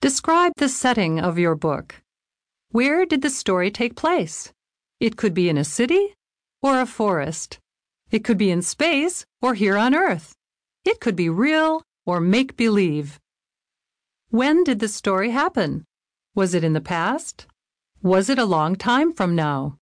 Describe the setting of your book. Where did the story take place? It could be in a city or a forest. It could be in space or here on Earth. It could be real or make believe. When did the story happen? Was it in the past? Was it a long time from now?